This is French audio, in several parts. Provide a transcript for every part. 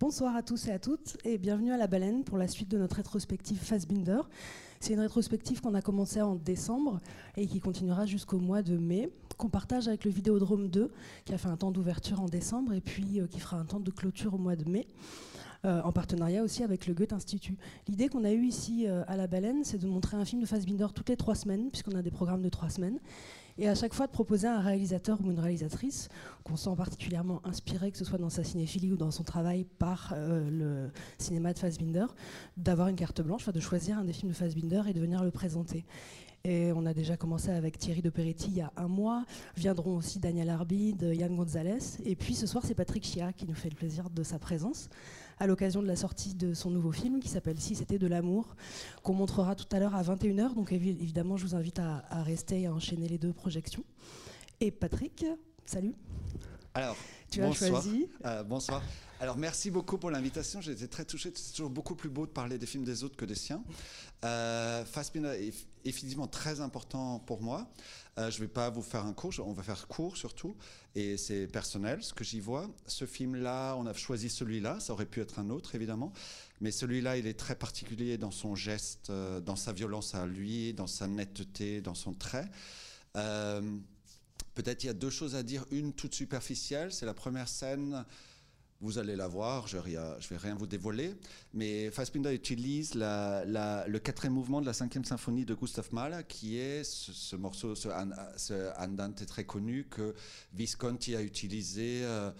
Bonsoir à tous et à toutes et bienvenue à La Baleine pour la suite de notre rétrospective Fassbinder. C'est une rétrospective qu'on a commencée en décembre et qui continuera jusqu'au mois de mai, qu'on partage avec le Vidéodrome 2 qui a fait un temps d'ouverture en décembre et puis euh, qui fera un temps de clôture au mois de mai. Euh, en partenariat aussi avec le Goethe Institut. L'idée qu'on a eue ici euh, à La Baleine, c'est de montrer un film de Fassbinder toutes les trois semaines, puisqu'on a des programmes de trois semaines, et à chaque fois de proposer à un réalisateur ou une réalisatrice qu'on sent particulièrement inspiré, que ce soit dans sa cinéphilie ou dans son travail par euh, le cinéma de Fassbinder, d'avoir une carte blanche, de choisir un des films de Fassbinder et de venir le présenter. Et on a déjà commencé avec Thierry de Peretti il y a un mois. Viendront aussi Daniel Arbide, Yann Gonzalez. Et puis ce soir, c'est Patrick Chia qui nous fait le plaisir de sa présence à l'occasion de la sortie de son nouveau film qui s'appelle Si c'était de l'amour, qu'on montrera tout à l'heure à 21h. Donc évidemment, je vous invite à, rester et à enchaîner les deux projections. Et Patrick, salut. Alors, tu as choisi. Euh, bonsoir. Alors, merci beaucoup pour l'invitation. J'ai été très touché. C'est toujours beaucoup plus beau de parler des films des autres que des siens. Euh, est effectivement très important pour moi. Euh, je ne vais pas vous faire un cours, on va faire court surtout. Et c'est personnel ce que j'y vois. Ce film-là, on a choisi celui-là. Ça aurait pu être un autre, évidemment. Mais celui-là, il est très particulier dans son geste, euh, dans sa violence à lui, dans sa netteté, dans son trait. Euh, peut-être il y a deux choses à dire. Une toute superficielle, c'est la première scène vous allez la voir, je ne vais rien vous dévoiler, mais Fassbinder utilise le quatrième mouvement de la cinquième symphonie de Gustav Mahler, qui est ce, morceau, ce, andante très connu que Visconti a utilisé euh,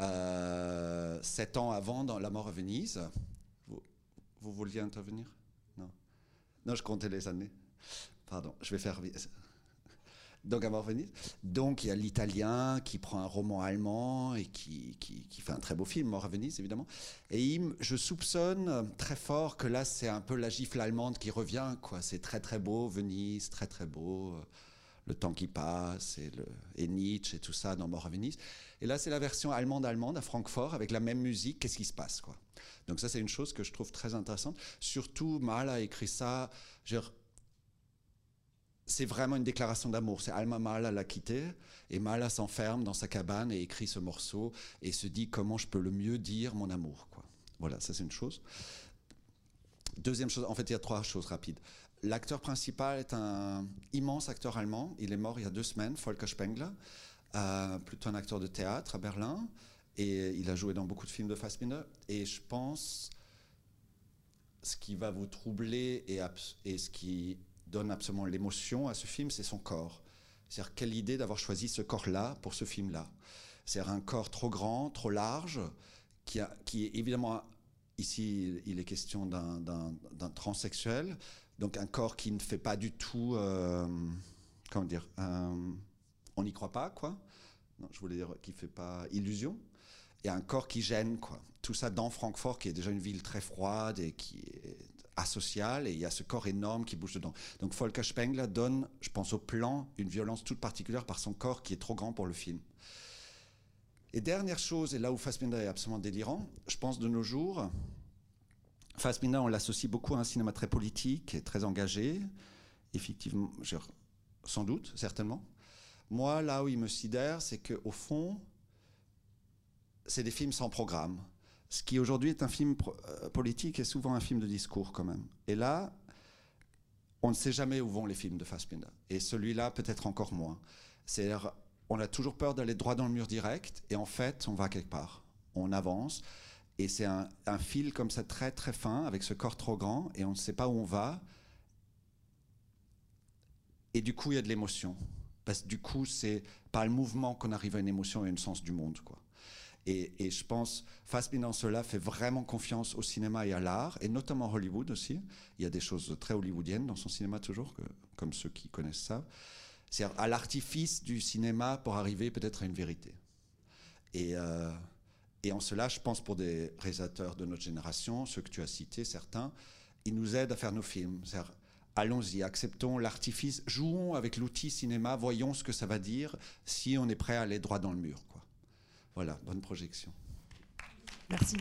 euh, sept ans avant dans La mort à Venise. Vous, vous vouliez intervenir? Non. Non, je comptais les années. Pardon, je vais faire donc à Venise. Donc il y a l'italien qui prend un roman allemand et qui, qui, fait un très beau film, Mort à Venise évidemment. Et je soupçonne très fort que là c'est un peu la gifle allemande qui revient. quoi. C'est très très beau, Venise, très très beau. Le temps qui passe et, le, et Nietzsche et tout ça dans Mort à Venise. Et là c'est la version allemande-allemande à Francfort avec la même musique. Qu'est-ce qui se passe quoi? Donc ça c'est une chose que je trouve très intéressante. Surtout Mal a écrit ça. C'est vraiment une déclaration d'amour. C'est Alma Mala l'a quitté et Mala s'enferme dans sa cabane et écrit ce morceau et se dit comment je peux le mieux dire mon amour. Quoi. Voilà, ça c'est une chose. Deuxième chose, en fait il y a trois choses rapides. L'acteur principal est un immense acteur allemand. Il est mort il y a deux semaines, Volker Spengler, euh, plutôt un acteur de théâtre à Berlin. Et il a joué dans beaucoup de films de Fassbinder. Et je pense ce qui va vous troubler et ce qui donne absolument l'émotion à ce film, c'est son corps. C'est-à-dire quelle idée d'avoir choisi ce corps-là pour ce film-là. C'est un corps trop grand, trop large, qui, est évidemment, ici il est question d'un transsexuel, donc un corps qui ne fait pas du tout, euh, comment dire, euh, on n'y croit pas, quoi. Non, je voulais dire qui fait pas illusion. Et un corps qui gêne, quoi. Tout ça dans Francfort, qui est déjà une ville très froide et qui est asocial et il y a ce corps énorme qui bouge dedans. Donc Volker Spengler donne, je pense au plan, une violence toute particulière par son corps qui est trop grand pour le film. Et dernière chose, et là où Fassbinder est absolument délirant, je pense de nos jours, Fassbinder, on l'associe beaucoup à un cinéma très politique et très engagé, effectivement, sans doute, certainement. Moi, là où il me sidère, c'est qu'au fond, c'est des films sans programme ce qui aujourd'hui est un film euh, politique est souvent un film de discours quand même. Et là, on ne sait jamais où vont les films de Fassbinder. Et celui-là, peut-être encore moins. C'est-à-dire, on a toujours peur d'aller droit dans le mur direct, et en fait, on va quelque part. On avance, et c'est un, fil comme ça très très fin, avec ce corps trop grand, et on ne sait pas où on va. Et du coup, il y a de l'émotion. Parce que du coup, c'est par le mouvement qu'on arrive à une émotion et un sens du monde. Quoi. Et, je pense, Fassbinder cela fait vraiment confiance au cinéma et à l'art, et notamment Hollywood aussi. Il y a des choses très hollywoodiennes dans son cinéma toujours, comme ceux qui connaissent ça. C'est à l'artifice du cinéma pour arriver peut-être à une vérité. Et, euh, et en cela, je pense pour des réalisateurs de notre génération, ceux que tu as cités, certains, ils nous aident à faire nos films. Allons-y, acceptons l'artifice, jouons avec l'outil cinéma, voyons ce que ça va dire si on est prêt à aller droit dans le mur. Voilà, bonne projection. Merci.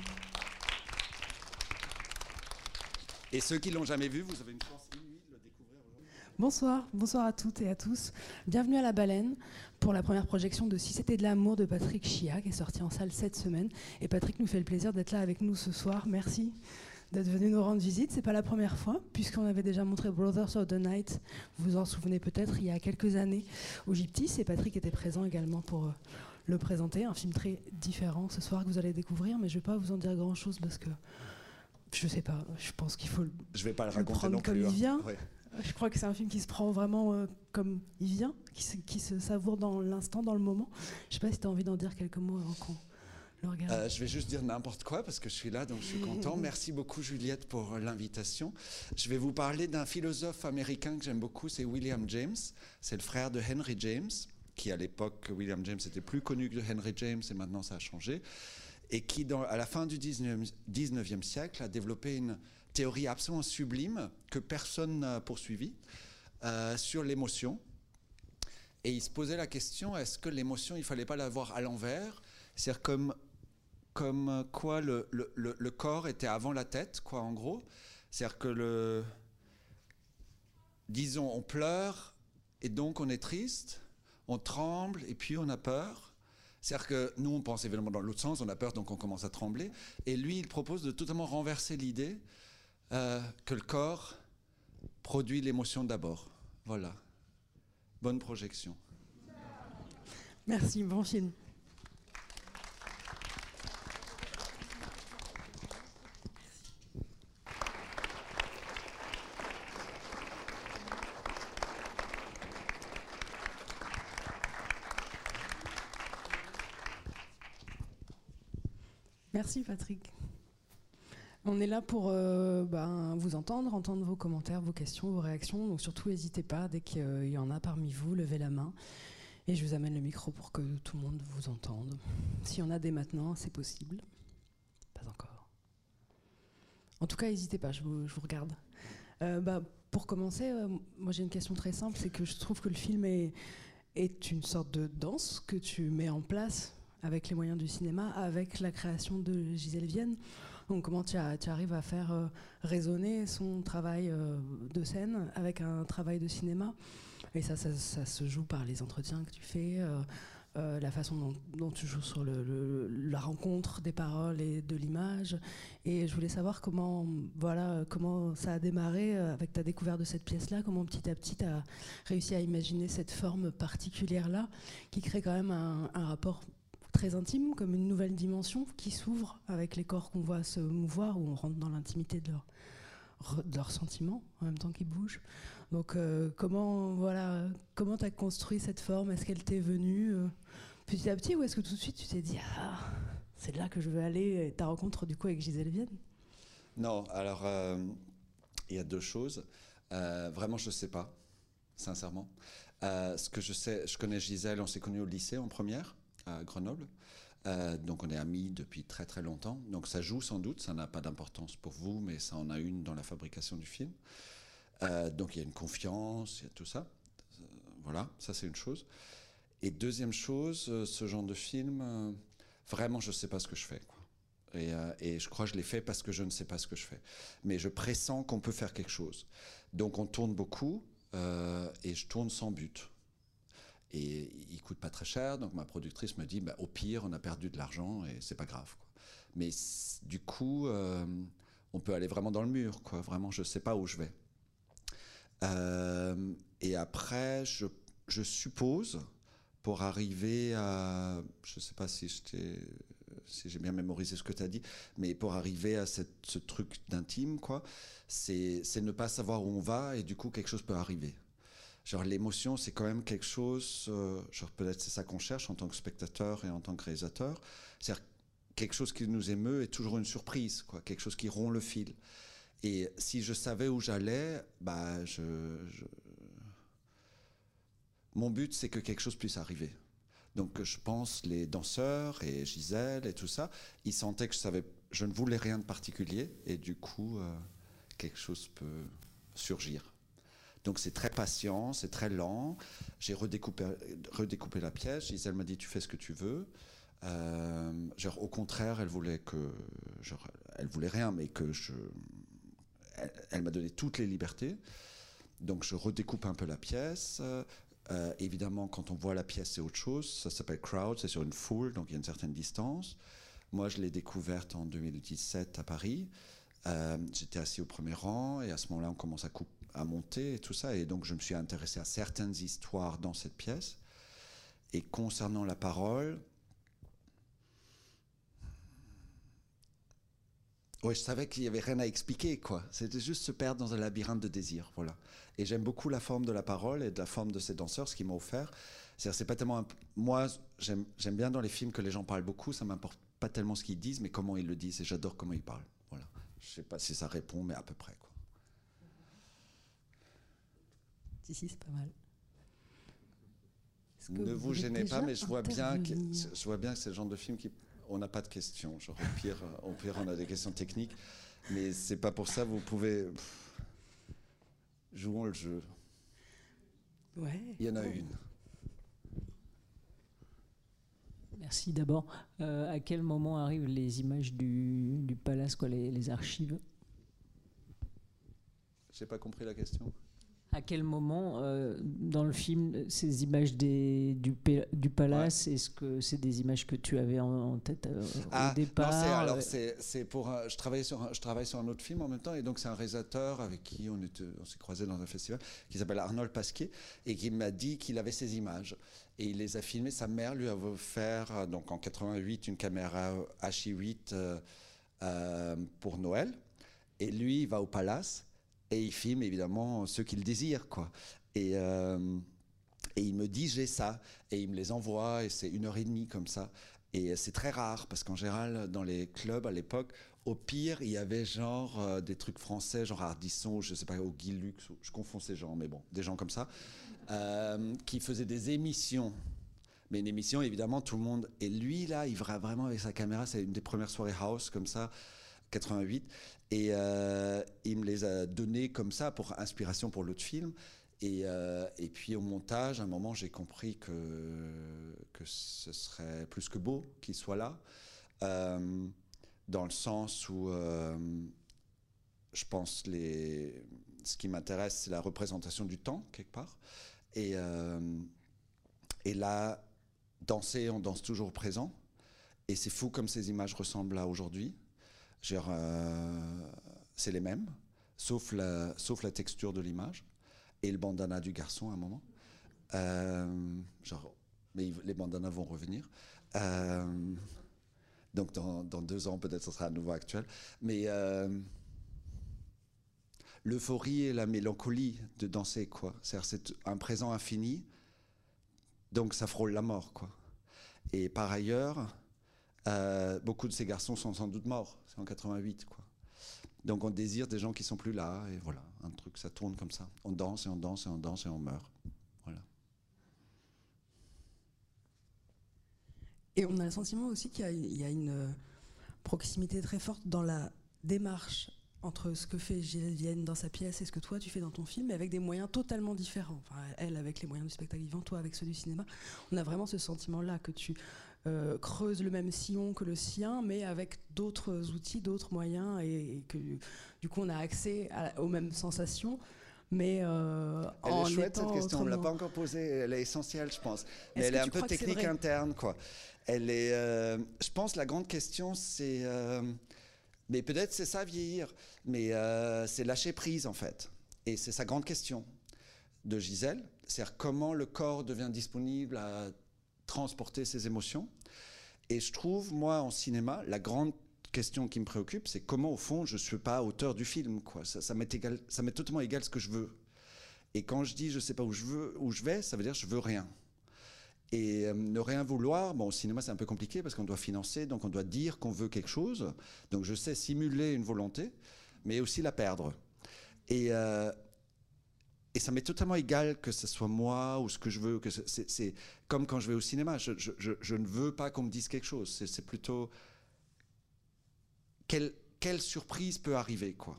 Et ceux qui l'ont jamais vu, vous avez une chance inouïe de le découvrir aujourd'hui. Bonsoir, bonsoir à toutes et à tous. Bienvenue à La Baleine pour la première projection de Si c'était de l'amour de Patrick Chia qui est sorti en salle cette semaine. Et Patrick nous fait le plaisir d'être là avec nous ce soir. Merci d'être venu nous rendre visite. C'est pas la première fois, puisqu'on avait déjà montré Brothers of the Night, vous vous en souvenez peut-être, il y a quelques années au Gyptis. Et Patrick était présent également pour euh, le présenter. Un film très différent ce soir que vous allez découvrir, mais je vais pas vous en dire grand-chose parce que je sais pas, je pense qu'il faut je vais pas le, raconter non comme il hein. vient. Je crois que c'est un film qui se prend vraiment euh, comme il vient, qui se, qui se savoure dans l'instant, dans le moment. Je sais pas si tu as envie d'en dire quelques mots avant qu'on le regarde. Euh, je vais juste dire n'importe quoi parce que je suis là, donc je suis content. Merci beaucoup Juliette pour l'invitation. Je vais vous parler d'un philosophe américain que j'aime beaucoup, c'est William James. C'est le frère de Henry James, qui à l'époque, William James était plus connu que Henry James et maintenant ça a changé. Et qui, à la fin du 19e, 19e siècle, a développé une théorie absolument sublime que personne n'a poursuivie euh, sur l'émotion. Et il se posait la question est-ce que l'émotion, il fallait pas l'avoir à l'envers? C'est-à-dire comme, comme quoi le, le, corps était avant la tête, quoi, en gros? C'est-à-dire que le. Disons, on pleure et donc on est triste, on tremble et puis on a peur. C'est-à-dire que nous, on pense évidemment dans l'autre sens, on a peur donc on commence à trembler. Et lui, il propose de totalement renverser l'idée euh, que le corps produit l'émotion d'abord. Voilà. Bonne projection. Merci, bon. Merci Patrick. On est là pour euh, ben, vous entendre, entendre vos commentaires, vos questions, vos réactions. Donc surtout, n'hésitez pas, dès qu'il y en a parmi vous, levez la main. Et je vous amène le micro pour que tout le monde vous entende. S'il y en a dès maintenant, c'est possible. Pas encore. En tout cas, n'hésitez pas, je vous, regarde. Euh, bah, pour commencer, euh, moi j'ai une question très simple, c'est que je trouve que le film est une sorte de danse que tu mets en place avec les moyens du cinéma, avec la création de Gisèle Vienne. Donc comment tu, arrives à faire euh, résonner son travail euh, de scène avec un travail de cinéma? Et ça, ça, se joue par les entretiens que tu fais, euh, la façon dont, tu joues sur la rencontre des paroles et de l'image. Et je voulais savoir comment, voilà, comment ça a démarré avec ta découverte de cette pièce-là, comment petit à petit tu as réussi à imaginer cette forme particulière-là, qui crée quand même un, un rapport très intime, comme une nouvelle dimension qui s'ouvre avec les corps qu'on voit se mouvoir, où on rentre dans l'intimité de leurs sentiments en même temps qu'ils bougent. Donc euh, comment voilà comment tu as construit cette forme? Est-ce qu'elle t'est venue euh, petit à petit ou est-ce que tout de suite tu t'es dit ah c'est là que je veux aller ta rencontre du coup avec Gisèle Vienne? Non, alors euh, il y a deux choses. vraiment je ne sais pas, sincèrement. ce que je sais, je connais Gisèle, on s'est connus au lycée en première à Grenoble. Euh, donc on est amis depuis très très longtemps. Donc ça joue sans doute, ça n'a pas d'importance pour vous, mais ça en a une dans la fabrication du film. Euh, donc il y a une confiance, il y a tout ça. Euh, voilà, ça c'est une chose. Et deuxième chose, ce genre de film, vraiment je ne sais pas ce que je fais. Et, et, je crois que je l'ai fait parce que je ne sais pas ce que je fais. Mais je pressens qu'on peut faire quelque chose. Donc on tourne beaucoup et je tourne sans but. Et il coûte pas très cher, donc ma productrice me dit, bah, au pire, on a perdu de l'argent et c'est pas grave. Mais du coup, euh, on peut aller vraiment dans le mur, quoi. Vraiment, je sais pas où je vais. Euh, et après, je, suppose, pour arriver à, je sais pas si j'ai bien mémorisé ce que tu as dit, mais pour arriver à ce truc d'intime, quoi, c'est ne pas savoir où on va et du coup quelque chose peut arriver. Genre l'émotion, c'est quand même quelque chose, euh, genre peut-être c'est ça qu'on cherche en tant que spectateur et en tant que réalisateur, c'est quelque chose qui nous émeut est toujours une surprise, quoi, quelque chose qui rompt le fil. Et si je savais où j'allais, bah je, mon but c'est que quelque chose puisse arriver. Donc je pense les danseurs et Gisèle et tout ça, ils sentaient que je savais, je ne voulais rien de particulier et du coup euh, quelque chose peut surgir. Donc c'est très patient, c'est très lent. J'ai redécoupé, la pièce. Gisèle m'a dit tu fais ce que tu veux. Euh, au contraire, elle voulait que, elle voulait rien, mais que je, elle, m'a donné toutes les libertés. Donc je redécoupe un peu la pièce. Euh, évidemment, quand on voit la pièce, c'est autre chose. Ça s'appelle crowd, c'est sur une foule, donc il y a une certaine distance. Moi, je l'ai découverte en 2017 à Paris. Euh, j'étais assis au premier rang et à ce moment-là, on commence à, à, monter et tout ça. Et donc, je me suis intéressé à certaines histoires dans cette pièce. Et concernant la parole, Ouais, je savais qu'il n'y avait rien à expliquer, quoi. C'était juste se perdre dans un labyrinthe de désir, voilà. Et j'aime beaucoup la forme de la parole et de la forme de ces danseurs, ce qu'ils m'ont offert. C'est pas tellement. Moi, j'aime bien dans les films que les gens parlent beaucoup. Ça m'importe pas tellement ce qu'ils disent, mais comment ils le disent. Et j'adore comment ils parlent. Voilà. Je sais pas si ça répond, mais à peu près, quoi. Si, si, c'est pas mal. Ne vous, gênez pas, mais je vois, bien que, je vois bien que c'est le genre de film qui on n'a pas de questions. Genre, au pire, au pire, on a des questions techniques. Mais c'est pas pour ça, vous pouvez. jouons le jeu. Ouais. Il y en a une. Merci d'abord. Euh, à quel moment arrivent les images du, du palace, quoi, les, les archives? J'ai pas compris la question. À quel moment, euh, dans le film, ces images des, du, du palace, est-ce que c'est des images que tu avais en, tête euh, au ah, départ Alors, c'est pour. je, travaille sur un, je travaille sur un autre film en même temps, et donc c'est un réalisateur avec qui on, on s'est croisé dans un festival, qui s'appelle Arnold Pasquier, et qui m'a dit qu'il avait ces images. Et il les a filmées. Sa mère lui a offert, euh, donc en 88, une caméra HI8 pour Noël. Et lui, il va au palace et il filme évidemment ceux qu'il désire, quoi. Et, euh, et il me dit j'ai ça, et il me les envoie, et c'est une heure et demie comme ça. Et c'est très rare, parce qu'en général, dans les clubs à l'époque, au pire, il y avait genre euh, des trucs français, genre Ardisson, je sais pas, au Guy Lux, je confonds ces gens, mais bon, des gens comme ça, euh, qui faisaient des émissions. Mais une émission, évidemment, tout le monde. Et lui, là, il va vraiment avec sa caméra, c'est une des premières soirées house comme ça, 88. Et euh, il me les a donnés comme ça pour inspiration pour l'autre film. Et, euh, puis au montage, à un moment, j'ai compris que, ce serait plus que beau qu'il soit là, euh, dans le sens où je pense les, ce qui m'intéresse, c'est la représentation du temps, quelque part. Et, et là, danser, on danse toujours présent. Et c'est fou comme ces images ressemblent à aujourd'hui. Euh, c'est les mêmes, sauf la, texture de l'image et le bandana du garçon à un moment. Euh, genre, mais les bandanas vont revenir. Euh, donc dans, dans, deux ans, peut-être ce sera à nouveau actuel. Mais l'euphorie et la mélancolie de danser, quoi. C'est un présent infini, donc ça frôle la mort, quoi. Et par ailleurs, beaucoup de ces garçons sont sans doute morts. C'est en 88, quoi. Donc on désire des gens qui sont plus là, et voilà, un truc, ça tourne comme ça. On danse et on danse et on danse et on meurt. Voilà. Et on a le sentiment aussi qu'il y, a une euh, proximité très forte dans la démarche entre ce que fait Gilles Vienne dans sa pièce et ce que toi tu fais dans ton film, avec des moyens totalement différents. Enfin, elle avec les moyens du spectacle vivant, toi avec ceux du cinéma. On a vraiment ce sentiment-là que tu euh, creuse le même sillon que le sien, mais avec d'autres outils, d'autres moyens, et, que du coup on a accès aux mêmes sensations. Mais euh, elle est chouette cette question, on ne l'a pas encore posée, elle est essentielle je pense. Mais elle est un peu technique interne quoi. Elle est, euh, je pense la grande question c'est, mais peut-être c'est ça vieillir, mais c'est lâcher prise en fait. Et c'est sa grande question de Gisèle, c'est comment le corps devient disponible à transporter ses émotions. Et je trouve, moi, en cinéma, la grande question qui me préoccupe, c'est comment, au fond, je ne suis pas auteur du film. Ça m'est totalement égal ce que je veux. Et quand je dis je ne sais pas où je, veux, où je vais, ça veut dire je veux rien. Et euh, ne rien vouloir, bon, au cinéma, c'est un peu compliqué parce qu'on doit financer, donc on doit dire qu'on veut quelque chose. Donc je sais simuler une volonté, mais aussi la perdre. Et, euh, et ça m'est totalement égal que ce soit moi ou ce que je veux. Que c'est comme quand je vais au cinéma. Je, ne veux pas qu'on me dise quelque chose. C'est plutôt quelle, quelle surprise peut arriver, quoi.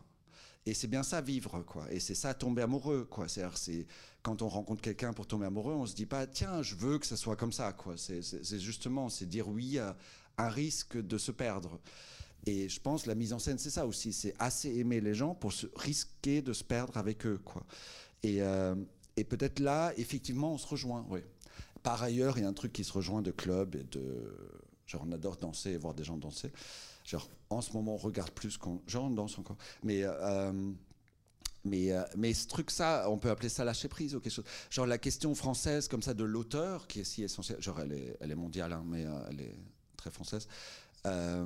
Et c'est bien ça vivre, quoi. Et c'est ça tomber amoureux, quoi. C'est quand on rencontre quelqu'un pour tomber amoureux, on se dit pas tiens, je veux que ça soit comme ça, quoi. C'est justement, c'est dire oui à un risque de se perdre. Et je pense la mise en scène, c'est ça aussi. C'est assez aimer les gens pour se risquer de se perdre avec eux, quoi. Et, et peut-être là, effectivement, on se rejoint. Oui. Par ailleurs, il y a un truc qui se rejoint de club et de. Genre, on adore danser et voir des gens danser. Genre, en ce moment, on regarde plus qu'on. Genre, on danse encore. Mais. Mais, euh, mais ce truc, ça, on peut appeler ça lâcher prise ou quelque chose. Genre la question française comme ça de l'auteur, qui est si essentielle, genre elle est, elle est mondiale, hein, mais euh, elle est très française, euh,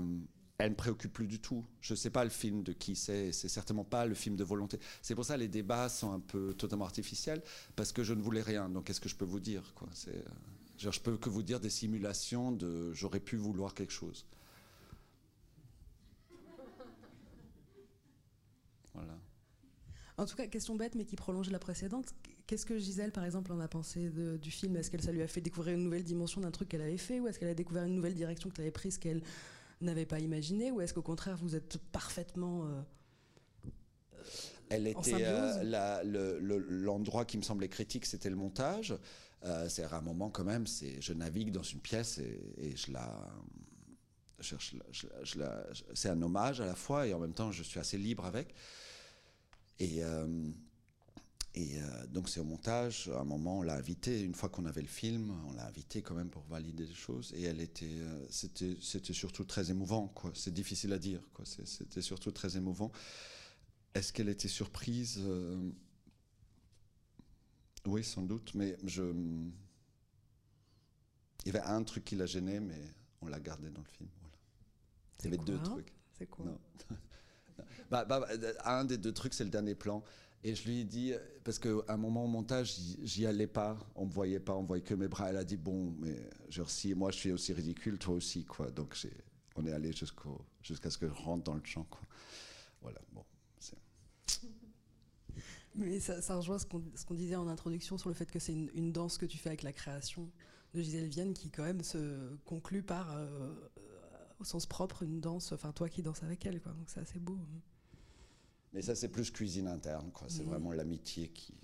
elle me préoccupe plus du tout. Je ne sais pas le film de qui c'est, c'est certainement pas le film de volonté. C'est pour ça que les débats sont un peu totalement artificiels, parce que je ne voulais rien. Donc qu'est-ce que je peux vous dire quoi? C'est, genre, Je peux que vous dire des simulations de j'aurais pu vouloir quelque chose. Voilà. En tout cas, question bête, mais qui prolonge la précédente. Qu'est-ce que Gisèle, par exemple, en a pensé du film? Est-ce qu'elle ça lui a fait découvrir une nouvelle dimension d'un truc qu'elle avait fait, ou est-ce qu'elle a découvert une nouvelle direction que tu avais prise qu'elle n'avait pas imaginée, ou est-ce qu'au contraire vous êtes parfaitement euh, elle était euh, l'endroit qui me semblait critique, c'était le montage. Euh, c'est à un moment quand même, c'est je navigue dans une pièce et, je la c'est un hommage à la fois et en même temps je suis assez libre avec. Et, euh, et euh, donc c'est au montage, à un moment on l'a invitée, une fois qu'on avait le film, on l'a invitée quand même pour valider des choses. Et elle était, euh, c'était, c'était surtout très émouvant, quoi. C'est difficile à dire, quoi. C'était surtout très émouvant. Est-ce qu'elle était surprise Oui, sans doute, mais je... Il y avait un truc qui la gênait, mais on l'a gardé dans le film. Voilà. Il y avait deux trucs. C'est quoi? Bah, bah, un des deux trucs, c'est le dernier plan. Et je lui ai dit, parce qu'à un moment au montage, j'y allais pas, on me voyait pas, on voyait que mes bras. Elle a dit, bon, mais genre, si moi je suis aussi ridicule, toi aussi, quoi. Donc on est allé jusqu'à ce que je rentre dans le champ, quoi. Voilà, bon. Mais ça, rejoint ce qu'on disait en introduction sur le fait que c'est une, danse que tu fais avec la création de Gisèle Vienne qui quand même se conclut par, euh, au sens propre, une danse, enfin toi qui danses avec elle, quoi. Donc c'est assez beau. Mais ça, c'est plus cuisine interne, quoi. C'est vraiment l'amitié qui.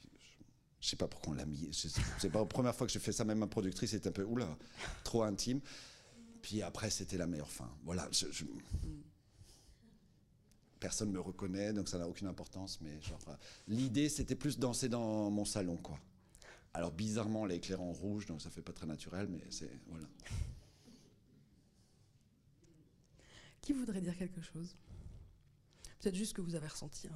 Je sais pas pourquoi on l'a mis. C'est pas la première fois que j'ai fait ça, même ma productrice était un peu, oula, trop intime. Puis après, c'était la meilleure fin. Voilà. Je, Personne me reconnaît, donc ça n'a aucune importance. Mais genre, l'idée, c'était plus danser dans mon salon, quoi. Alors bizarrement, éclairé en rouge, donc ça fait pas très naturel, mais c'est voilà. Qui voudrait dire quelque chose? Peut-être juste que vous avez ressenti.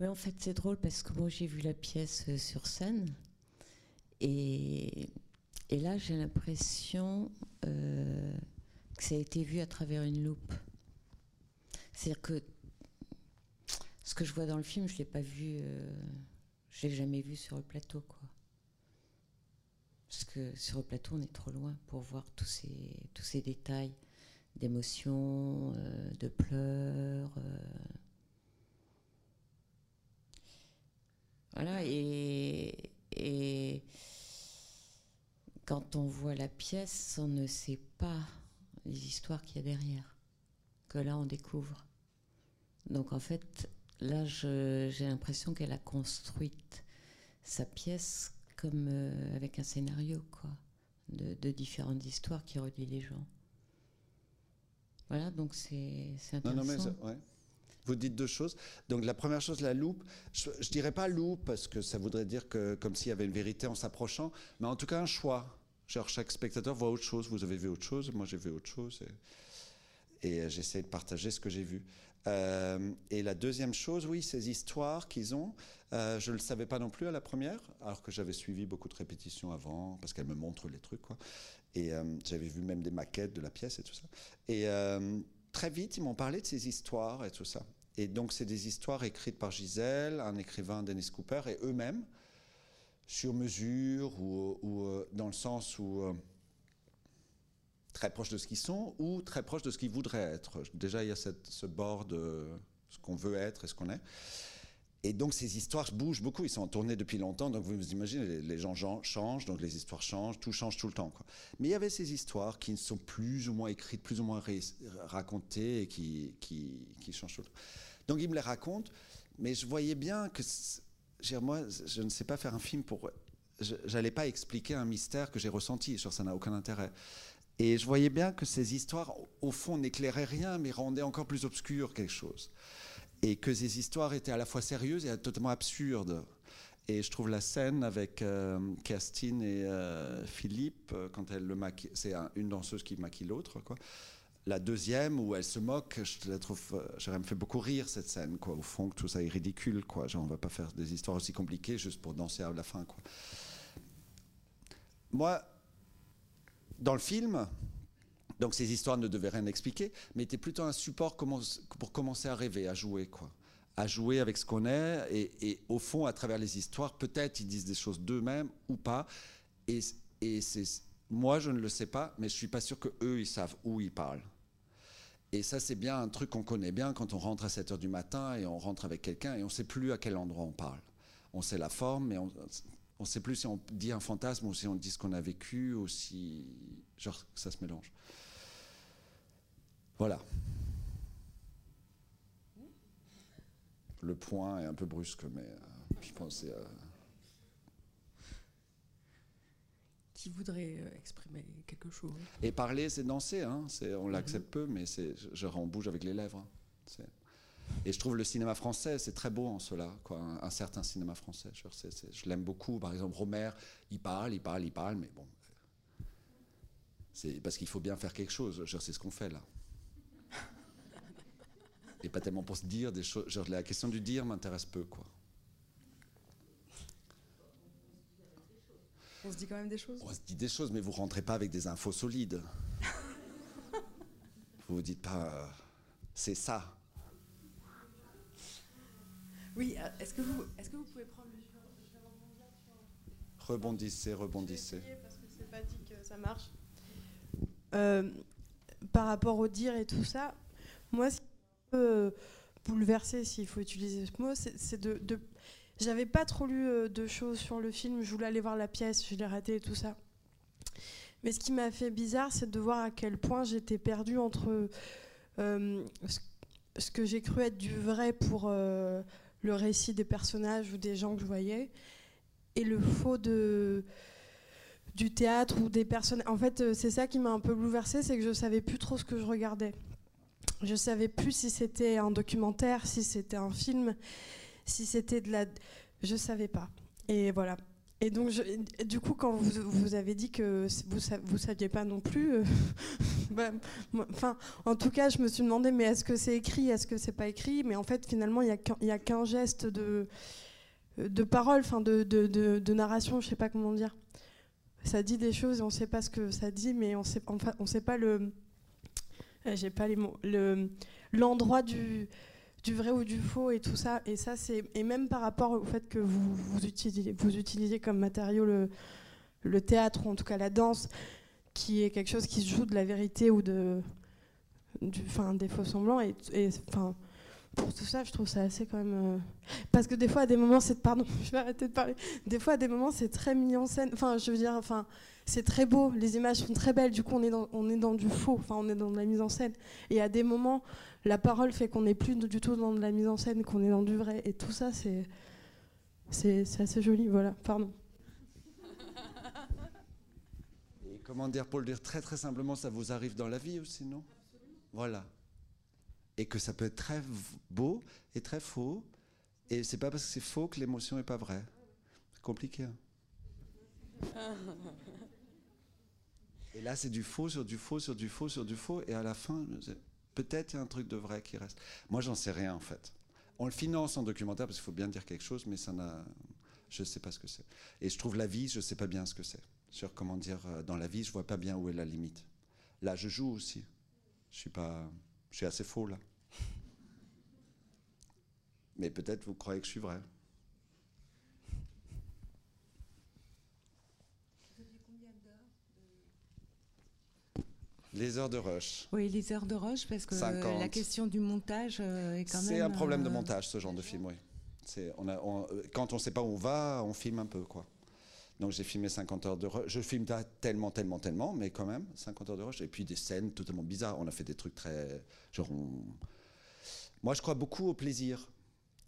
Oui, en fait, c'est drôle parce que moi, j'ai vu la pièce euh, sur scène. Et, et là, j'ai l'impression euh, que ça a été vu à travers une loupe. C'est-à-dire que ce que je vois dans le film, je ne l'ai pas vu, euh, je jamais vu sur le plateau. Quoi. Parce que sur le plateau, on est trop loin pour voir tous ces, tous ces détails d'émotions, euh, de pleurs. Euh. Voilà, et, quand on voit la pièce, on ne sait pas les histoires qu'il y a derrière, que là on découvre. Donc en fait, là j'ai l'impression qu'elle a construit sa pièce comme euh, avec un scénario, quoi, de, de différentes histoires qui relient les gens. Voilà, donc c'est intéressant. Non, mais Vous dites deux choses. Donc la première chose, la loupe. Je, ne dirais pas loupe parce que ça voudrait dire que comme s'il y avait une vérité en s'approchant, mais en tout cas un choix. Genre chaque spectateur voit autre chose. Vous avez vu autre chose, moi j'ai vu autre chose. Et, et j'essaie de partager ce que j'ai vu. Euh, et la deuxième chose, oui, ces histoires qu'ils ont, euh, je ne le savais pas non plus à la première, alors que j'avais suivi beaucoup de répétitions avant, parce qu'elle me montre les trucs, quoi. Et euh, j'avais vu même des maquettes de la pièce et tout ça. Et très vite, ils m'ont parlé de ces histoires et tout ça. Et donc, c'est des histoires écrites par Gisèle, un écrivain, Dennis Cooper, et eux-mêmes, sur mesure, ou, ou dans le sens où très proches de ce qu'ils sont ou très proches de ce qu'ils voudraient être. Déjà, il y a ce bord de ce qu'on veut être et ce qu'on est. Et donc ces histoires bougent beaucoup, ils sont en tournée depuis longtemps, donc vous imaginez, les, gens changent, donc les histoires changent, tout change tout le temps. Mais il y avait ces histoires qui sont plus ou moins écrites, plus ou moins racontées et qui, changent tout le temps. Donc il me les raconte, mais je voyais bien que, moi, je ne sais pas faire un film pour... J'allais pas expliquer un mystère que j'ai ressenti, ça n'a aucun intérêt. Et je voyais bien que ces histoires, au fond, n'éclairaient rien, mais rendaient encore plus obscur quelque chose. et que ces histoires étaient à la fois sérieuses et totalement absurdes. Et je trouve la scène avec euh, Kerstin et euh, Philippe, euh, quand elle le maquille, c'est une danseuse qui maquille l'autre, quoi. La deuxième, où elle se moque, je la trouve, j'aurais me fait beaucoup rire cette scène, quoi. Au fond, tout ça est ridicule, quoi. Genre, on va pas faire des histoires aussi compliquées juste pour danser à la fin, quoi. Moi, dans le film, donc ces histoires ne devaient rien expliquer, mais étaient plutôt un support pour commencer à rêver, à jouer, quoi à jouer avec ce qu'on est. Et, au fond, à travers les histoires, peut-être ils disent des choses d'eux-mêmes ou pas. Et, c'est, moi, je ne le sais pas, mais je suis pas sûr que eux, ils savent où ils parlent. Et ça, c'est bien un truc qu'on connaît bien quand on rentre à 7 heures du matin et on rentre avec quelqu'un et on ne sait plus à quel endroit on parle. On sait la forme, mais on ne sait plus si on dit un fantasme ou si on dit ce qu'on a vécu ou si. Genre, ça se mélange. Voilà. Le point est un peu brusque, mais euh, je pensais à. Qui voudrait euh, exprimer quelque chose? Et parler, c'est danser. Hein. on l'accepte peu, mais c'est, genre on bouge avec les lèvres. Hein. Et je trouve le cinéma français, c'est très beau en cela, quoi, un, certain cinéma français. Je, l'aime beaucoup. Par exemple, Romer, il parle, il parle, il parle, mais bon. C'est parce qu'il faut bien faire quelque chose. C'est ce qu'on fait là et pas tellement pour se dire des choses. Genre, la question du dire m'intéresse peu, quoi. On se dit quand même des choses? On se dit des choses, mais vous rentrez pas avec des infos solides. vous vous dites pas, euh, c'est ça. Oui, euh, est-ce que, vous, est que vous pouvez prendre le. Rebondissez, rebondissez. Parce que c'est pas dit que ça marche. Euh, par rapport au dire et tout ça, moi, peu bouleversé, s'il faut utiliser ce mot, c'est de, de j'avais pas trop lu euh, de choses sur le film, je voulais aller voir la pièce, je l'ai raté et tout ça. Mais ce qui m'a fait bizarre, c'est de voir à quel point j'étais perdue entre euh, ce que j'ai cru être du vrai pour euh, le récit des personnages ou des gens que je voyais, et le faux de, du théâtre ou des personnes. En fait, c'est ça qui m'a un peu bouleversée, c'est que je savais plus trop ce que je regardais. Je savais plus si c'était un documentaire, si c'était un film, si c'était de la. Je savais pas. Et voilà. Et donc, du coup, quand vous, vous, avez dit que vous ne saviez pas non plus, euh, bah, en tout cas, je me suis demandé, mais est-ce que c'est écrit, est-ce que c'est pas écrit? Mais en fait, finalement, il n'y a qu'un geste de, de parole, de, de, de, narration, je sais pas comment dire. Ça dit des choses et on ne sait pas ce que ça dit, mais on sait, enfin, on sait pas le, euh, j'ai pas les mots, le, l'endroit du, du vrai ou du faux et tout ça. Et ça, c'est et même par rapport au fait que vous, vous utilisez, vous utilisez comme matériau le, le théâtre ou en tout cas la danse, qui est quelque chose qui se joue de la vérité ou de, du, fin, des faux semblants. Et, et enfin, pour tout ça, je trouve ça assez quand même. Euh, parce que des fois, à des moments, c'est. Pardon, je vais arrêter de parler. Des fois, à des moments, c'est très mis en scène. Enfin, je veux dire, enfin, c'est très beau, les images sont très belles, du coup on est dans, on est dans du faux, enfin on est dans de la mise en scène. Et à des moments, la parole fait qu'on n'est plus du tout dans de la mise en scène, qu'on est dans du vrai. Et tout ça, c'est, c'est, assez joli, voilà, pardon. Et comment dire, pour le dire très très simplement, ça vous arrive dans la vie aussi, non? Voilà. Et que ça peut être très beau et très faux. Et c'est pas parce que c'est faux que l'émotion n'est pas vraie. C'est compliqué. Hein et là, c'est du faux sur du faux sur du faux sur du faux. Et à la fin, peut-être il y a un truc de vrai qui reste. Moi, j'en sais rien en fait. On le finance en documentaire parce qu'il faut bien dire quelque chose, mais ça n'a. Je ne sais pas ce que c'est. Et je trouve la vie, je ne sais pas bien ce que c'est. Sur comment dire, euh, dans la vie, je vois pas bien où est la limite. Là, je joue aussi. Je suis pas. Je suis assez faux là. Mais peut-être vous croyez que je suis vrai. Les heures de rush. Oui, les heures de rush, parce que la question du montage euh, est quand même. C'est un problème de euh, montage, ce genre de film, oui. On a, quand on ne sait pas où on va, on filme un peu, quoi. Donc j'ai filmé 50 heures de rush. Je filme tellement, tellement, tellement, mais quand même, 50 heures de rush. Et puis des scènes totalement bizarres. On a fait des trucs très. Genre, Moi, je crois beaucoup au plaisir.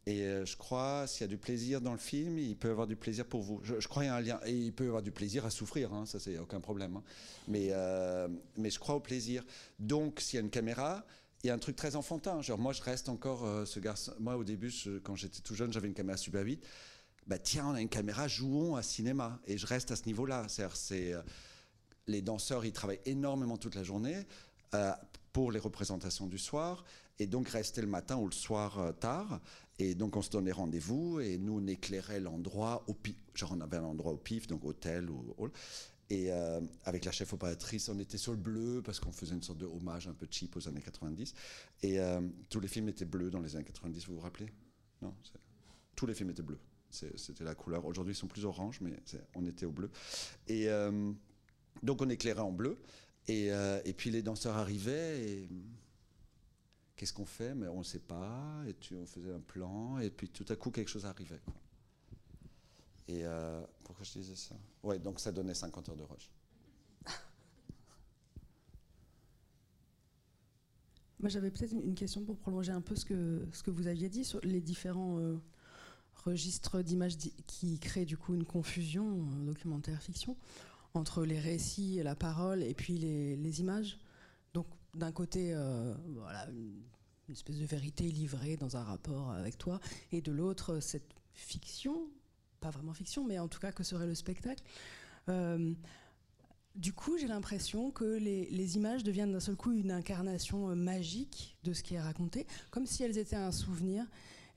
Et euh, je crois, s'il y a du plaisir dans le film, il peut y avoir du plaisir pour vous. Je, crois qu'il y a un lien. Et il peut y avoir du plaisir à souffrir, hein, ça, c'est aucun problème. Hein. Mais, euh, mais je crois au plaisir. Donc, s'il y a une caméra, il y a un truc très enfantin. Genre, moi, je reste encore ce garçon. Moi, au début, quand j'étais tout jeune, j'avais une caméra Super 8. Bah, tiens, on a une caméra, jouons à cinéma. Et je reste à ce niveau-là. C'est les danseurs, ils travaillent énormément toute la journée pour les représentations du soir et donc rester le matin ou le soir euh, tard. Et donc on se donnait rendez-vous et nous on éclairait l'endroit au pif. Genre on avait un endroit au pif, donc hôtel ou hall. Et euh, avec la chef opératrice, on était sur le bleu parce qu'on faisait une sorte de hommage un peu cheap aux années 90. Et euh, tous les films étaient bleus dans les années 90, vous vous rappelez? Non Tous les films étaient bleus. C'était la couleur. Aujourd'hui, ils sont plus orange, mais on était au bleu. Et donc on éclairait en bleu. Et, et puis les danseurs arrivaient et qu'est-ce qu'on fait Mais on ne sait pas. Et on faisait un plan, et puis tout à coup, quelque chose arrivait. Et euh, pourquoi je disais ça? Ouais, donc ça donnait 50 heures de rush. Moi, j'avais peut-être une question pour prolonger un peu ce que, ce que vous aviez dit sur les différents euh, registres d'images qui créent du coup une confusion, documentaire, fiction, entre les récits la parole et puis les, les images. Donc, d'un côté, euh, voilà, une, espèce de vérité livrée dans un rapport avec toi, et de l'autre, cette fiction, pas vraiment fiction, mais en tout cas, que serait le spectacle. Euh, du coup, j'ai l'impression que les, images deviennent d'un seul coup une incarnation euh, magique de ce qui est raconté, comme si elles étaient un souvenir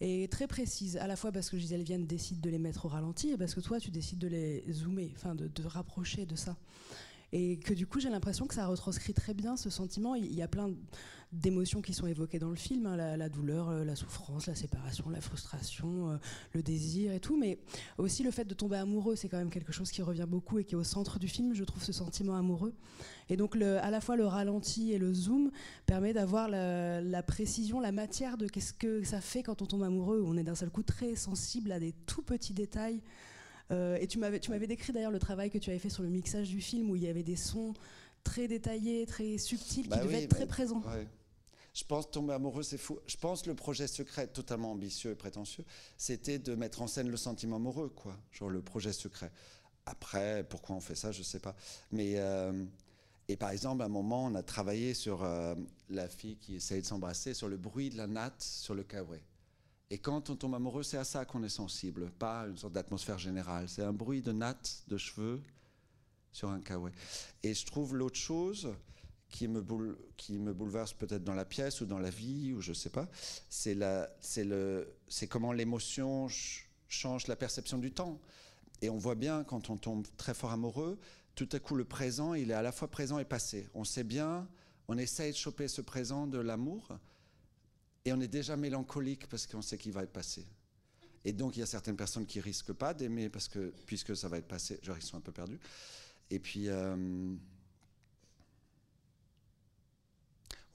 et très précise, à la fois parce que Gisèle Vienne décide de les mettre au ralenti et parce que toi, tu décides de les zoomer, enfin de, de rapprocher de ça. Et que du coup, j'ai l'impression que ça retranscrit très bien ce sentiment. Il y a plein d'émotions qui sont évoquées dans le film hein, la, douleur, euh, la souffrance, la séparation, la frustration, euh, le désir et tout. Mais aussi le fait de tomber amoureux, c'est quand même quelque chose qui revient beaucoup et qui est au centre du film, je trouve, ce sentiment amoureux. Et donc, à la fois le ralenti et le zoom permet d'avoir la, la, précision, la matière de qu'est-ce que ça fait quand on tombe amoureux, on est d'un seul coup très sensible à des tout petits détails. Euh, et tu m'avais, tu m'avais décrit d'ailleurs le travail que tu avais fait sur le mixage du film où il y avait des sons très détaillés, très subtils qui bah devaient être très présents. Je pense tomber amoureux, c'est fou. Je pense le projet secret, totalement ambitieux et prétentieux, c'était de mettre en scène le sentiment amoureux, quoi. Genre le projet secret. Après, pourquoi on fait ça, je sais pas. Mais euh, et par exemple, à un moment, on a travaillé sur euh, la fille qui essaye de s'embrasser, sur le bruit de la natte sur le kawaii. Et quand on tombe amoureux, c'est à ça qu'on est sensible, pas une sorte d'atmosphère générale. C'est un bruit de natte, de cheveux sur un kawaii. Et je trouve l'autre chose qui me, bouleverse peut-être dans la pièce ou dans la vie, ou je sais pas, c'est comment l'émotion change la perception du temps. Et on voit bien quand on tombe très fort amoureux, tout à coup le présent, il est à la fois présent et passé. On sait bien, on essaye de choper ce présent de l'amour, et on est déjà mélancolique parce qu'on sait qu'il va être passé. Et donc, il y a certaines personnes qui risquent pas d'aimer parce que, puisque ça va être passé, genre, ils sont un peu perdus. Et puis, euh,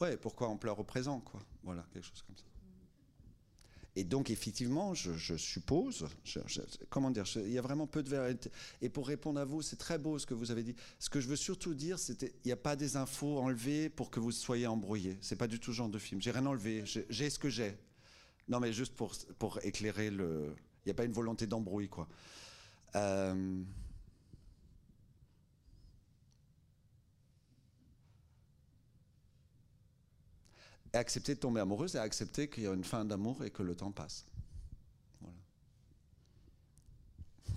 ouais, pourquoi on pleure au présent, quoi? Voilà, quelque chose comme ça. Et donc, effectivement, je, suppose, comment dire, il y a vraiment peu de vérité. Et pour répondre à vous, c'est très beau ce que vous avez dit. Ce que je veux surtout dire, c'était, il n'y a pas des infos enlevées pour que vous soyez embrouillés. C'est pas du tout ce genre de film. J'ai rien enlevé. J'ai ce que j'ai. Non, mais juste pour, pour éclairer le. Il n'y a pas une volonté d'embrouille, quoi. Euh, Et accepter de tomber amoureuse et accepter qu'il y a une fin d'amour et que le temps passe. Voilà.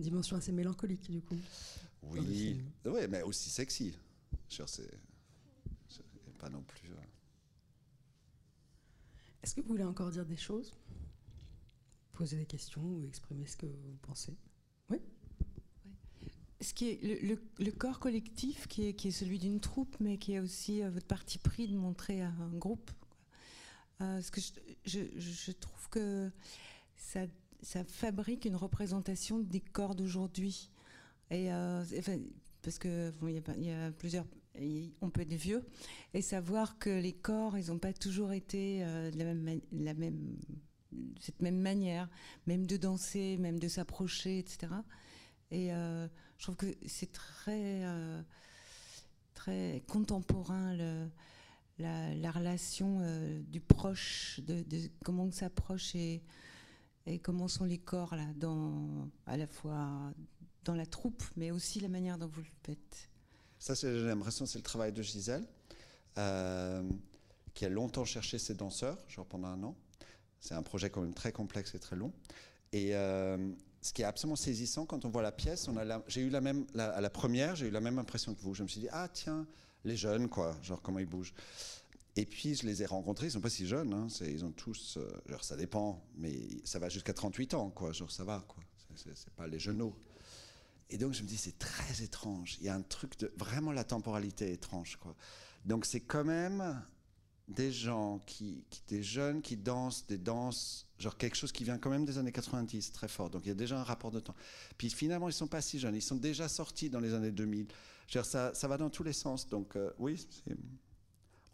Dimension assez mélancolique, du coup. Oui, ouais, mais aussi sexy. C'est pas non plus. Euh. Est-ce que vous voulez encore dire des choses? Poser des questions ou exprimer ce que vous pensez? Oui ce qui est le, corps collectif qui est, celui d'une troupe, mais qui est aussi euh, votre parti pris de montrer à un groupe. Euh, ce que je, trouve que ça, fabrique une représentation des corps d'aujourd'hui. Et euh, parce que il y, a plusieurs, on peut être vieux et savoir que les corps, ils n'ont pas toujours été de la cette même manière, même de danser, même de s'approcher, etc. Et euh, je trouve que c'est très, euh, très contemporain le, la, relation euh, du proche, de, comment on s'approche et, et, comment sont les corps là, dans, à la fois dans la troupe, mais aussi la manière dont vous le faites. Ça, j'ai l'impression, c'est le travail de Gisèle. qui a longtemps cherché ses danseurs, genre pendant un an. C'est un projet quand même très complexe et très long. Et ce qui est absolument saisissant quand on voit la pièce, j'ai eu la même, à la première, j'ai eu la même impression que vous. Je me suis dit, ah tiens, les jeunes, quoi, genre comment ils bougent. Et puis je les ai rencontrés, ils sont pas si jeunes, hein, ils ont tous, euh, genre ça dépend, mais ça va jusqu'à 38 ans, quoi, genre ça va, quoi. C'est pas les genoux. Et donc je me dis, c'est très étrange. Il y a un truc de vraiment la temporalité étrange, quoi. Donc c'est quand même des gens qui, des jeunes qui dansent des danses, genre quelque chose qui vient quand même des années 90, très fort. Donc il y a déjà un rapport de temps. Puis finalement, ils sont pas si jeunes, ils sont déjà sortis dans les années 2000. Genre, ça, ça va dans tous les sens. Donc euh, oui,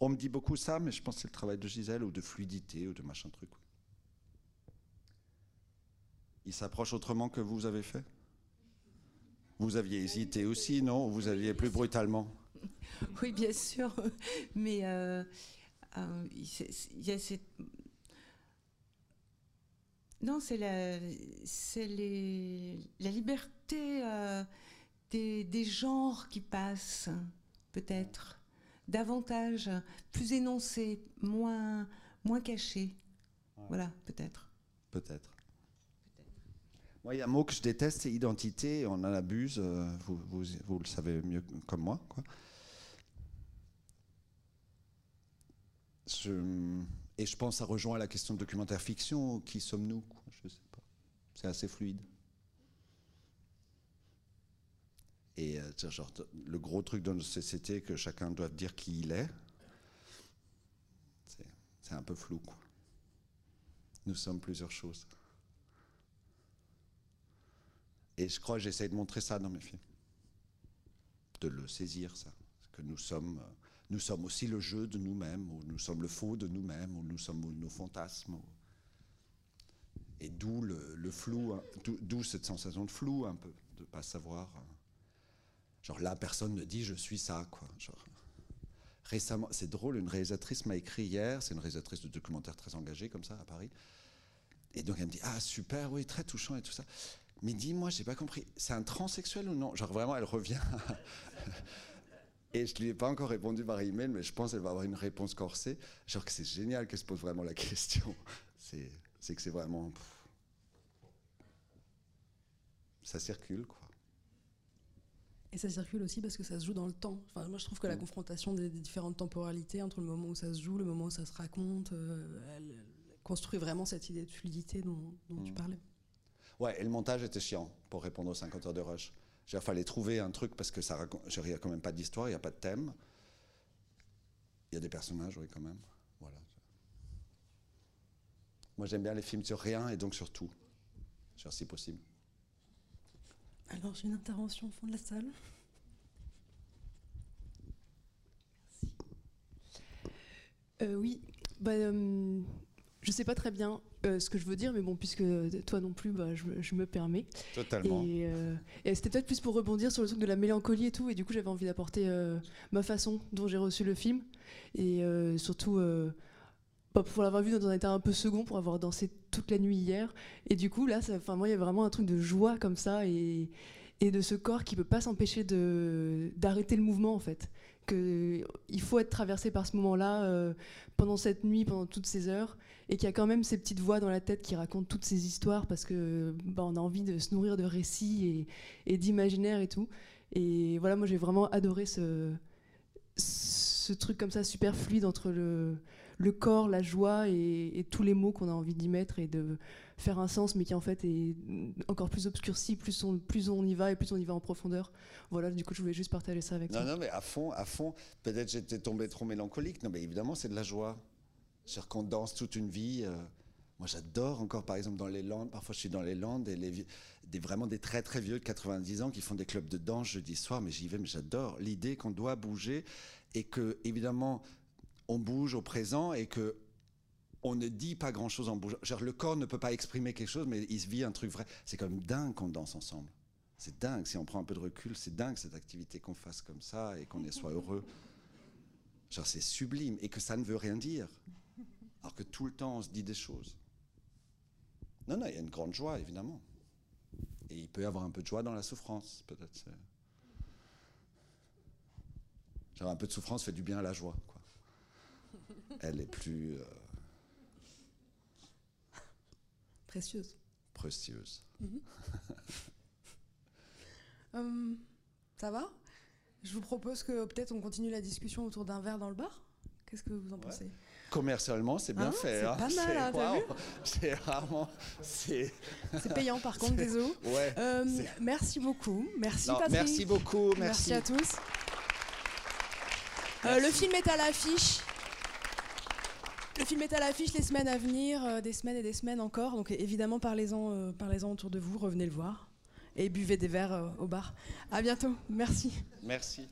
on me dit beaucoup ça, mais je pense que c'est le travail de Gisèle ou de fluidité ou de machin truc. Il s'approche autrement que vous avez fait? Vous aviez hésité aussi, non? Vous aviez plus brutalement? Oui, bien sûr. Mais euh, euh, il y a cette... Non, c'est la, c'est les, la liberté euh, des, des, genres qui passent, peut-être, davantage, plus énoncés, moins, moins cachés. Voilà, peut-être. Peut-être. Moi, il y a un mot que je déteste, c'est identité. On en abuse. Euh, vous, vous, vous, le savez mieux comme moi. Quoi. Et je pense ça rejoint la question de documentaire fiction. Qui sommes-nous Je sais pas. C'est assez fluide. Et euh, le gros truc de notre société, que chacun doit dire qui il est, c'est un peu flou. Nous sommes plusieurs choses. Et je crois que j'essaie de montrer ça dans mes films. De le saisir, ça. Que nous sommes. Nous sommes aussi le jeu de nous-mêmes, ou nous sommes le faux de nous-mêmes, ou nous sommes nos fantasmes. Et d'où le, flou, hein, d'où cette sensation de flou un peu, de ne pas savoir. Hein. Genre là, personne ne dit je suis ça, récemment, c'est drôle, une réalisatrice m'a écrit hier, c'est une réalisatrice de documentaire très engagée comme ça à Paris. Et donc elle me dit ah super, oui très touchant et tout ça. Mais dis-moi, j'ai pas compris, c'est un transsexuel ou non? Genre vraiment, elle revient. Et je ne lui ai pas encore répondu par email, mais je pense qu'elle va avoir une réponse corsée. Genre que c'est génial qu'elle se pose vraiment la question. C'est que c'est vraiment. Ça circule, quoi. Et ça circule aussi parce que ça se joue dans le temps. Enfin, moi, je trouve que la mm. confrontation des, différentes temporalités entre le moment où ça se joue, le moment où ça se raconte, euh, elle, construit vraiment cette idée de fluidité dont, tu mm. parlais. Ouais, et le montage était chiant pour répondre aux 50 heures de rush. Il fallait trouver un truc parce que ça raconte. Il n'y a quand même pas d'histoire, il n'y a pas de thème. Il y a des personnages, oui, quand même. Voilà. Moi, j'aime bien les films sur rien et donc sur tout, si possible. Alors, j'ai une intervention au fond de la salle. Merci. Euh, oui, bah, euh, je ne sais pas très bien euh, ce que je veux dire, mais bon, puisque toi non plus, bah, je, me permets. Totalement. Et, et c'était peut-être plus pour rebondir sur le truc de la mélancolie et tout, et du coup, j'avais envie d'apporter ma façon dont j'ai reçu le film, et surtout pour l'avoir vu dans un état un peu second, pour avoir dansé toute la nuit hier. Et du coup, là, enfin, moi, il y a vraiment un truc de joie comme ça et, et de ce corps qui peut pas s'empêcher d'arrêter le mouvement, en fait. Que, il faut être traversé par ce moment-là euh, pendant cette nuit, pendant toutes ces heures, et qu'il y a quand même ces petites voix dans la tête qui racontent toutes ces histoires parce que bah, on a envie de se nourrir de récits et, et d'imaginaire et tout. Et voilà, moi j'ai vraiment adoré ce, truc comme ça super fluide entre le, le corps, la joie et, tous les mots qu'on a envie d'y mettre et de faire un sens, mais qui en fait est encore plus obscurci, plus on, plus on y va et plus on y va en profondeur. Voilà, du coup, je voulais juste partager ça avec toi. Non, non, mais à fond, à fond. Peut-être j'étais tombé trop mélancolique. Non, mais évidemment, c'est de la joie. C'est-à-dire qu'on danse toute une vie. Euh, moi, j'adore encore, par exemple, dans les Landes. Parfois, je suis dans les Landes et les, des, vraiment des très très vieux de 90 ans qui font des clubs de danse jeudi soir. Mais j'y vais, mais j'adore l'idée qu'on doit bouger et que, évidemment, on bouge au présent et que on ne dit pas grand chose en bougeant. Genre, le corps ne peut pas exprimer quelque chose, mais il se vit un truc vrai. C'est quand même dingue qu'on danse ensemble. C'est dingue, si on prend un peu de recul, c'est dingue cette activité qu'on fasse comme ça et qu'on soit heureux. Genre, c'est sublime et que ça ne veut rien dire. Alors que tout le temps, on se dit des choses. Non, non, il y a une grande joie, évidemment. Et il peut y avoir un peu de joie dans la souffrance, peut-être. Genre, un peu de souffrance fait du bien à la joie, elle est plus précieuse. Précieuse. Mhm. Hum, ça va? Je vous propose que peut-être on continue la discussion autour d'un verre dans le bar. Qu'est-ce que vous en pensez? Commercialement, c'est bien hein fait. C'est hein. pas mal, hein, t'as vu? C'est rarement. C'est payant par contre, désolé. Ouais, euh, merci beaucoup. Merci Patrick. Merci beaucoup. Merci, à tous. Euh, le film est à l'affiche. Le film est à l'affiche les semaines à venir, euh, des semaines et des semaines encore. Donc évidemment, parlez-en parlez autour de vous, revenez le voir et buvez des verres au bar. À bientôt. Merci. Merci.